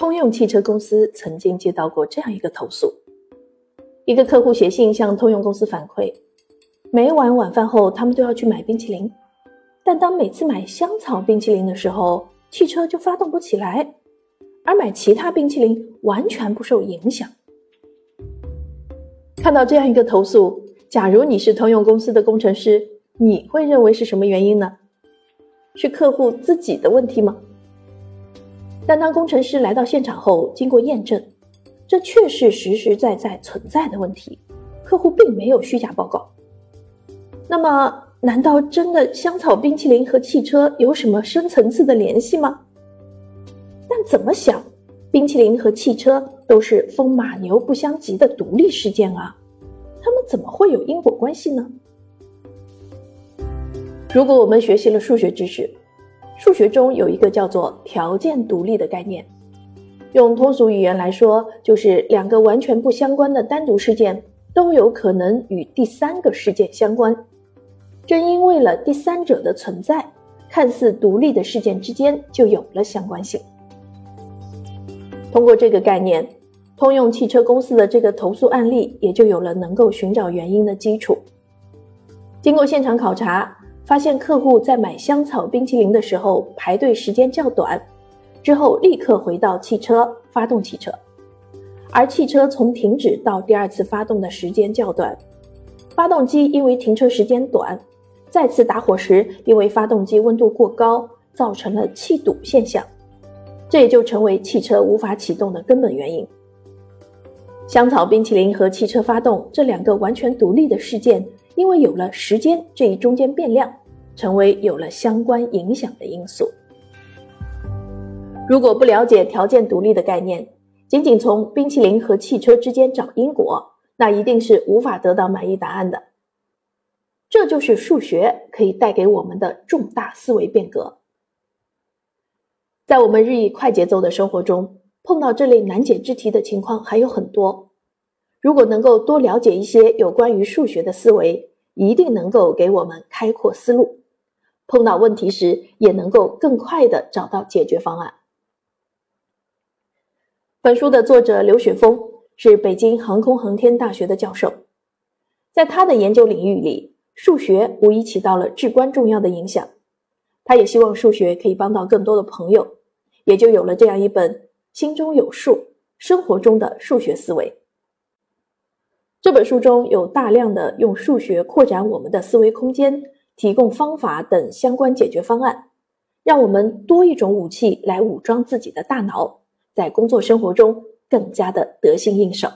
通用汽车公司曾经接到过这样一个投诉：一个客户写信向通用公司反馈，每晚晚饭后他们都要去买冰淇淋，但当每次买香草冰淇淋的时候，汽车就发动不起来，而买其他冰淇淋完全不受影响。看到这样一个投诉，假如你是通用公司的工程师，你会认为是什么原因呢？是客户自己的问题吗？但当工程师来到现场后，经过验证，这确是实实在在存在的问题，客户并没有虚假报告。那么，难道真的香草冰淇淋和汽车有什么深层次的联系吗？但怎么想，冰淇淋和汽车都是风马牛不相及的独立事件啊，它们怎么会有因果关系呢？如果我们学习了数学知识，数学中有一个叫做条件独立的概念，用通俗语言来说，就是两个完全不相关的单独事件都有可能与第三个事件相关。正因为了第三者的存在，看似独立的事件之间就有了相关性。通过这个概念，通用汽车公司的这个投诉案例也就有了能够寻找原因的基础。经过现场考察。发现客户在买香草冰淇淋的时候排队时间较短，之后立刻回到汽车发动汽车，而汽车从停止到第二次发动的时间较短，发动机因为停车时间短，再次打火时因为发动机温度过高造成了气堵现象，这也就成为汽车无法启动的根本原因。香草冰淇淋和汽车发动这两个完全独立的事件，因为有了时间这一中间变量。成为有了相关影响的因素。如果不了解条件独立的概念，仅仅从冰淇淋和汽车之间找因果，那一定是无法得到满意答案的。这就是数学可以带给我们的重大思维变革。在我们日益快节奏的生活中，碰到这类难解之题的情况还有很多。如果能够多了解一些有关于数学的思维，一定能够给我们开阔思路。碰到问题时，也能够更快的找到解决方案。本书的作者刘雪峰是北京航空航天大学的教授，在他的研究领域里，数学无疑起到了至关重要的影响。他也希望数学可以帮到更多的朋友，也就有了这样一本《心中有数：生活中的数学思维》。这本书中有大量的用数学扩展我们的思维空间。提供方法等相关解决方案，让我们多一种武器来武装自己的大脑，在工作生活中更加的得心应手。